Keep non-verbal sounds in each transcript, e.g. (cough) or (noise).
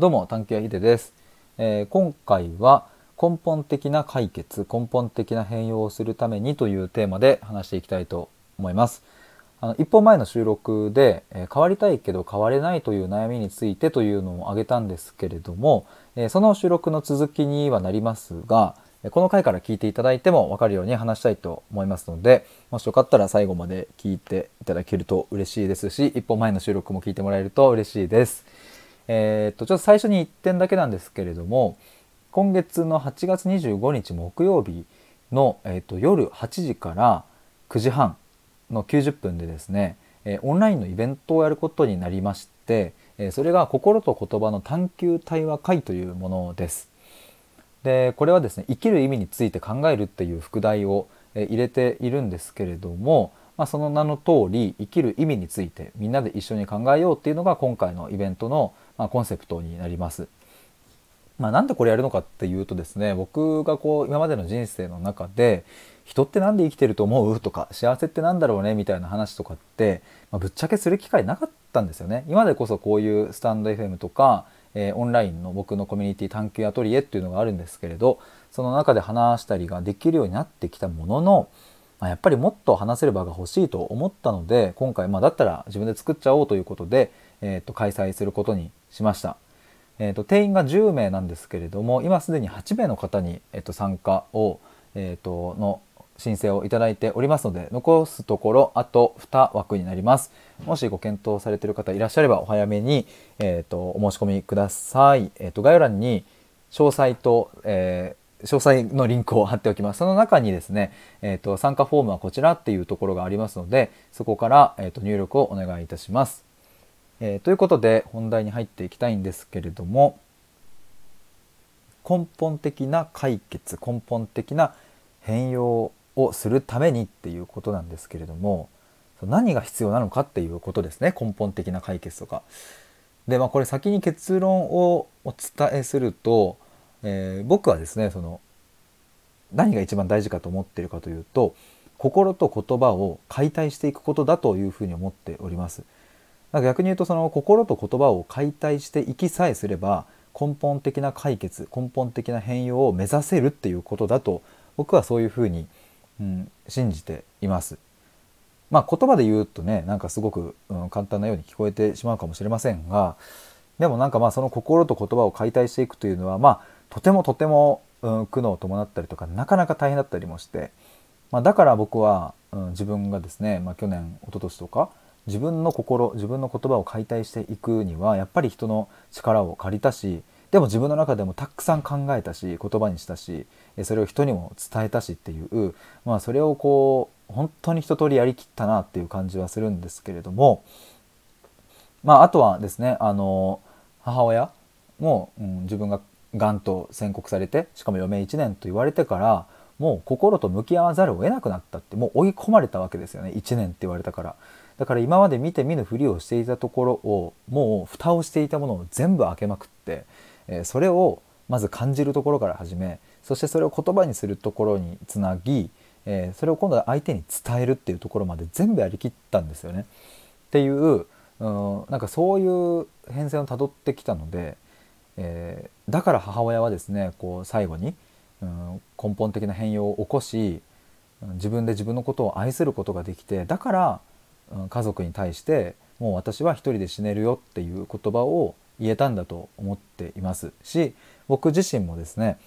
どうも探求屋秀です、えー、今回は根本的な解決根本的な変容をするためにというテーマで話していきたいと思いますあの一本前の収録で、えー、変わりたいけど変われないという悩みについてというのを挙げたんですけれども、えー、その収録の続きにはなりますがこの回から聞いていただいても分かるように話したいと思いますのでもしよかったら最後まで聞いていただけると嬉しいですし一本前の収録も聞いてもらえると嬉しいです。え、っとちょっと最初に1点だけなんですけれども今月の8月25日木曜日の、えー、っと夜8時から9時半の90分でですね、えー、オンラインのイベントをやることになりまして、えそれが心と言葉の探求対話会というものです。でこれはですね生きる意味について考えるっていう副題を、え入れているんですけれども、まあ、その名の通り生きる意味についてみんなで一緒に考えようっていうのが今回のイベントの、まあ、コンセプトになります。まあ、なんでこれやるのかっていうとですね僕がこう今までの人生の中で人って何で生きてると思う？とか幸せって何だろうね？みたいな話とかって、まあ、ぶっちゃけする機会なかったんですよね。今でこそこういうスタンド FM とか、えー、オンラインの僕のコミュニティ探求アトリエっていうのがあるんですけれどその中で話したりができるようになってきたものの、まあ、やっぱりもっと話せる場が欲しいと思ったので今回まあだったら自分で作っちゃおうということで、えー、と開催することにしました。えーと、定員が10名なんですけれども今すでに8名の方に、えーと、参加を、えーと、の申請をいただいておりますので残すところあと2枠になります。もしご検討されている方いらっしゃればお早めに、えー、とお申し込みください、えー、と概要欄に詳細と、えー、詳細のリンクを貼っておきます。その中にですね、えー、と参加フォームはこちらっていうところがありますのでそこから、えー、と入力をお願いいたします。えー、ということで本題に入っていきたいんですけれども根本的な解決根本的な変容をするためにっていうことなんですけれども何が必要なのかっていうことですね根本的な解決とか。でまあこれ先に結論をお伝えすると、えー、僕はですねその何が一番大事かと思っているかというと心と言葉を解体していくことだというふうに思っております。逆に言うとその心と言葉を解体していきさえすれば根本的な解決根本的な変容を目指せるっていうことだと僕はそういうふうに、うん、信じています。まあ言葉で言うとねなんかすごく、うん、簡単なように聞こえてしまうかもしれませんがでもなんかまあその心と言葉を解体していくというのはまあとてもとても、うん、苦悩を伴ったりとかなかなか大変だったりもして、まあ、だから僕は、うん、自分がですね、まあ、去年一昨年とか自分の心自分の言葉を解体していくにはやっぱり人の力を借りたしでも自分の中でもたくさん考えたし言葉にしたしそれを人にも伝えたしっていう、まあ、それをこう本当に一通りやりきったなっていう感じはするんですけれども、まあ、あとはですねあの母親も、うん、自分ががんと宣告されてしかも余命1年と言われてからもう心と向き合わざるを得なくなったってもう追い込まれたわけですよね1年って言われたから。だから今まで見て見ぬふりをしていたところをもう蓋をしていたものを全部開けまくって、えそれをまず感じるところから始めそしてそれを言葉にするところにつなぎ、えそれを今度は相手に伝えるっていうところまで全部やりきったんですよね。っていう、うん、なんかそういう変遷をたどってきたので、えー、だから母親はですねこう最後に、うん、根本的な変容を起こし自分で自分のことを愛することができてだから家族に対してもう私は一人で死ねるよっていう言葉を言えたんだと思っていますし僕自身もですね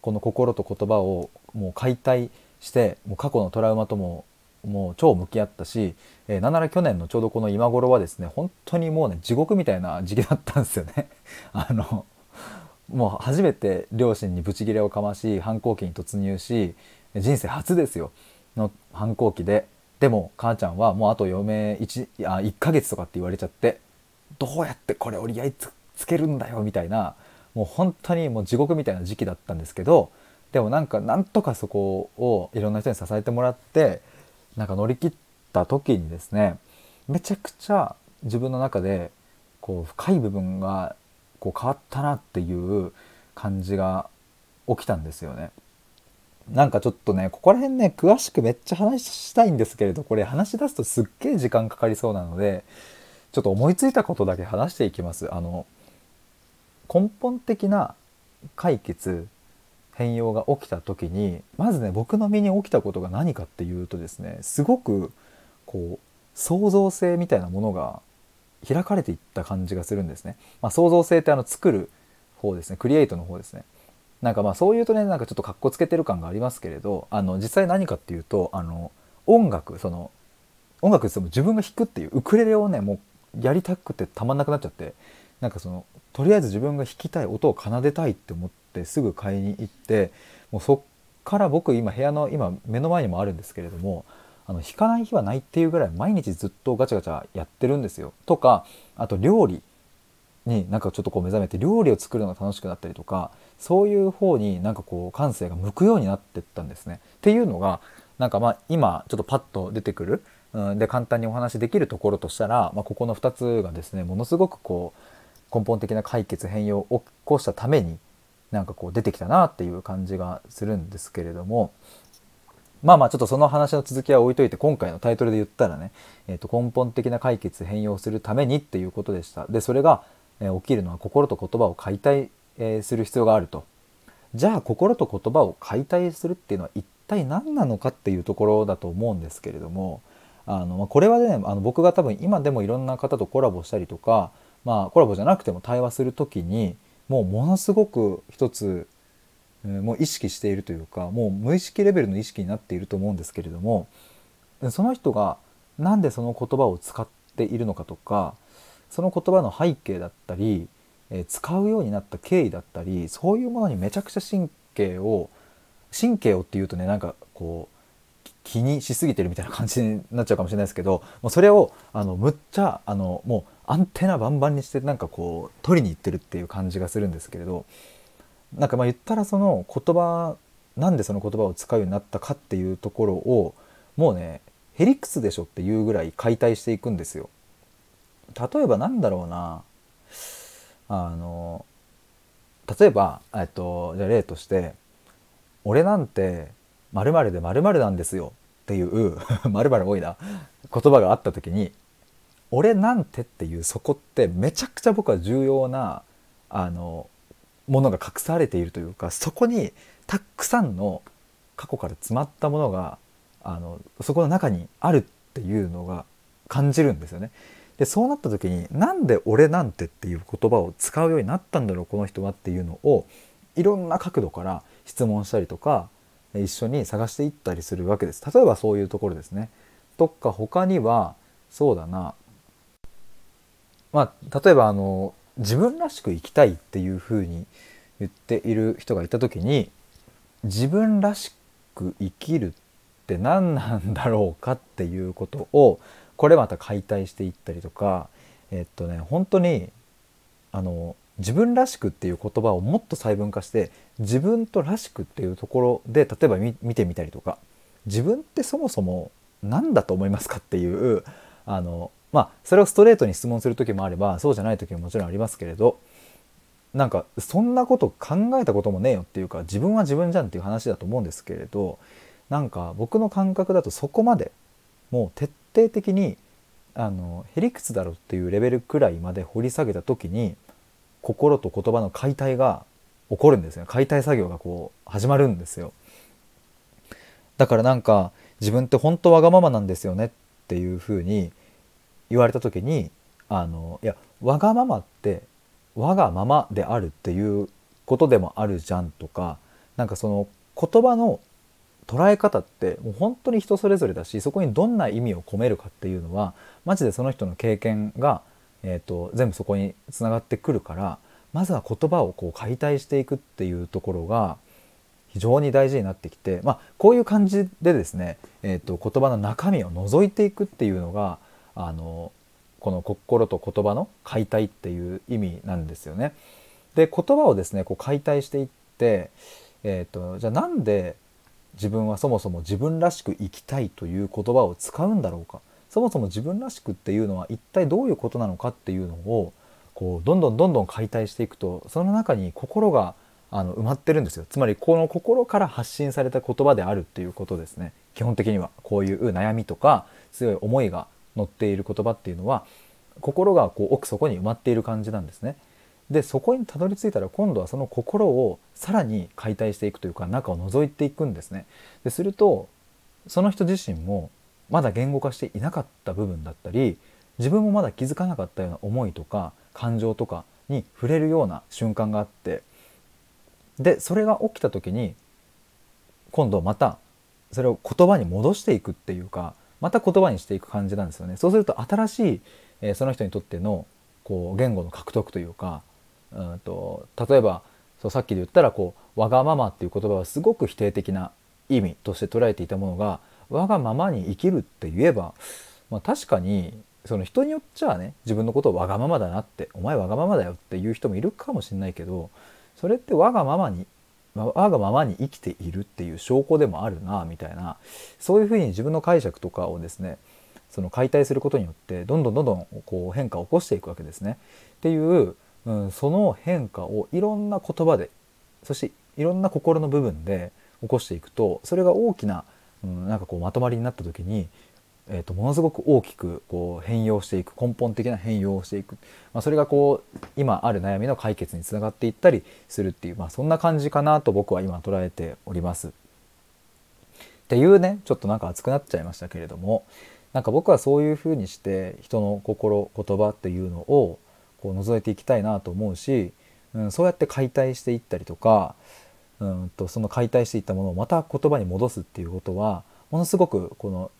この心と言葉をもう解体してもう過去のトラウマとももう超向き合ったし、えー、なんなら去年のちょうどこの今頃はですね本当にもうね地獄みたいな時期だったんですよね。(laughs) あのもう初めて両親にブチギレをかまし反抗期に突入し人生初ですよの反抗期ででも母ちゃんはもうあと余命 1, あ1ヶ月とかって言われちゃってどうやってこれ折り合いつけるんだよみたいなもう本当にもう地獄みたいな時期だったんですけどでもなんかなんとかそこをいろんな人に支えてもらってなんか乗り切った時にですねめちゃくちゃ自分の中でこう深い部分がこう変わったなっていう感じが起きたんですよね。なんかちょっとねここら辺ね詳しくめっちゃ話したいんですけれどこれ話し出すとすっげえ時間かかりそうなのでちょっと思いついたことだけ話していきます。あの根本的な解決変容が起きた時にまずね僕の身に起きたことが何かっていうとですねすごくこう創造性みたいなものが開かれていった感じがするんですね。まあ、創造性ってあの作る方ですねクリエイトの方ですね。なんかまあそういうとねなんかちょっとかっこつけてる感がありますけれどあの実際何かっていうとあの音楽その音楽って自分が弾くっていうウクレレをねもうやりたくてたまんなくなっちゃってなんかそのとりあえず自分が弾きたい音を奏でたいって思ってすぐ買いに行ってもうそっから僕今部屋の今目の前にもあるんですけれどもあの弾かない日はないっていうぐらい毎日ずっとガチャガチャやってるんですよ。とかあと料理になんかちょっとこう目覚めて料理を作るのが楽しくなったりとかそういう方になんかこう感性が向くようになってったんですね。っていうのがなんかまあ今ちょっとパッと出てくる、うん、で簡単にお話できるところとしたら、まあ、ここの2つがですねものすごくこう根本的な解決変容を起こしたためになんかこう出てきたなっていう感じがするんですけれどもまあまあちょっとその話の続きは置いといて今回のタイトルで言ったらね、えー、と根本的な解決変容するためにっていうことでした。でそれが、え、起きるのは心と言葉を解体、え、する必要があると。じゃあ心と言葉を解体するっていうのは一体何なのかっていうところだと思うんですけれどもあの、ま、これはねあの僕が多分今でもいろんな方とコラボしたりとか、まあ、コラボじゃなくても対話する時にもうものすごく一つもう意識しているというかもう無意識レベルの意識になっていると思うんですけれどもその人が何でその言葉を使っているのかとかその言葉の背景だったり、え使うようになった経緯だったりそういうものにめちゃくちゃ神経を神経をっていうとねなんかこう気にしすぎてるみたいな感じになっちゃうかもしれないですけどもうそれをあのむっちゃあのもうアンテナバンバンにしてなんかこう取りに行ってるっていう感じがするんですけれどなんかまあ言ったらその言葉なんでその言葉を使うようになったかっていうところをもうねヘリクスでしょっていうぐらい解体していくんですよ。例えばなんだろうなあの例えば、えっと、じゃ例として「俺なんて〇〇で〇〇なんですよ」っていう (laughs) 〇〇多いな言葉があった時に「俺なんて」っていうそこってめちゃくちゃ僕は重要なあのものが隠されているというかそこにたくさんの過去から詰まったものがあのそこの中にあるっていうのが感じるんですよね。でそうなった時になんで「俺なんて」っていう言葉を使うようになったんだろうこの人はっていうのをいろんな角度から質問したりとか一緒に探していったりするわけです。例えばそういうところですね。とか他にはそうだなまあ例えばあの自分らしく生きたいっていうふうに言っている人がいた時に自分らしく生きるって何なんだろうかっていうことをこれまた解体していったりとかえっとね本当にあの自分らしくっていう言葉をもっと細分化して自分とらしくっていうところで例えば見てみたりとか自分ってそもそも何だと思いますかっていうあのまあそれをストレートに質問する時もあればそうじゃない時ももちろんありますけれどなんかそんなこと考えたこともねえよっていうか自分は自分じゃんっていう話だと思うんですけれどなんか僕の感覚だとそこまでもう徹底的にあのへりくつだろっていうレベルくらいまで掘り下げた時に心と言葉の解体が起こるんですよ。解体作業がこう始まるんですよ。だからなんか自分って本当わがままなんですよねっていうふうに言われた時にあのいやわがままってわがままであるっていうことでもあるじゃんとかなんかその言葉の捉え方ってもう本当に人それぞれだしそこにどんな意味を込めるかっていうのはマジでその人の経験が、えーと、全部そこにつながってくるからまずは言葉をこう解体していくっていうところが非常に大事になってきて、まあ、こういう感じでですね、えーと言葉の中身を覗いていくっていうのがあのこの心と言葉の解体っていう意味なんですよね。で言葉をですねこう解体していって、えーと、じゃあなんで自分はそもそも自分らしく生きたいという言葉を使うんだろうか。そもそも自分らしくっていうのは一体どういうことなのかっていうのをこうどんどんどんどん解体していくとその中に心があの埋まってるんですよ。つまりこの心から発信された言葉であるっていうことですね。基本的には。こういう悩みとか強い思いが載っている言葉っていうのは心がこう奥底に埋まっている感じなんですね。でそこにたどり着いたら今度はその心をさらに解体していくというか中を覗いていくんですね。でするとその人自身もまだ言語化していなかった部分だったり自分もまだ気づかなかったような思いとか感情とかに触れるような瞬間があってでそれが起きた時に今度またそれを言葉に戻していくっていうかまた言葉にしていく感じなんですよね。そうすると新しい、え、その人にとってのこう言語の獲得というかうんと例えばそうさっきで言ったらこう「わがまま」っていう言葉はすごく否定的な意味として捉えていたものが「わがままに生きる」って言えば、まあ、確かにその人によっちゃね自分のことをわがままだなって「お前わがままだよ」っていう人もいるかもしれないけどそれってわがままにわがままに生きているっていう証拠でもあるなみたいなそういうふうに自分の解釈とかをですねその解体することによってどんどんどんどんこう変化を起こしていくわけですね。っていううん、その変化をいろんな言葉でそしていろんな心の部分で起こしていくとそれが大きな,、うん、なんかこうまとまりになった時に、えーと、ものすごく大きくこう変容していく根本的な変容をしていく、まあ、それがこう今ある悩みの解決につながっていったりするっていう、まあ、そんな感じかなと僕は今捉えております。っていうねちょっとなんか熱くなっちゃいましたけれどもなんか僕はそういうふうにして人の心言葉っていうのをこう覗いていきたいなと思うし、うん、そうやって解体していったりとか、うんとその解体していったものをまた言葉に戻すっていうことはものすごくこの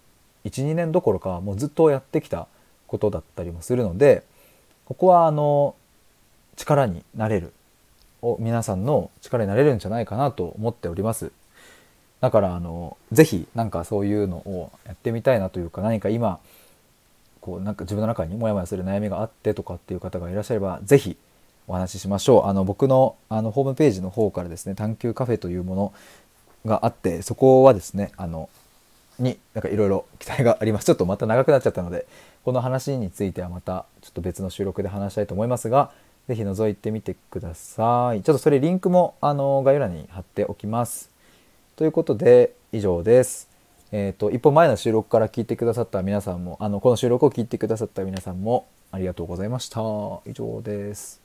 12年どころかもうずっとやってきたことだったりもするのでここはあの力になれる皆さんの力になれるんじゃないかなと思っております。だからあの是非何かそういうのをやってみたいなというか何か今こうなんか自分の中にモヤモヤする悩みがあってとかっていう方がいらっしゃれば是非お話ししましょう。あの僕のあのホームページの方からですね探求カフェというものがあってそこはですねあのになんかいろいろ期待があります。ちょっとまた長くなっちゃったのでこの話についてはまたちょっと別の収録で話したいと思いますが是非覗いてみてください。ちょっとそれリンクもあの概要欄に貼っておきます。ということで以上です。えっ、ー、と、一歩前の収録から聞いてくださった皆さんも、あの、この収録を聞いてくださった皆さんもありがとうございました。以上です。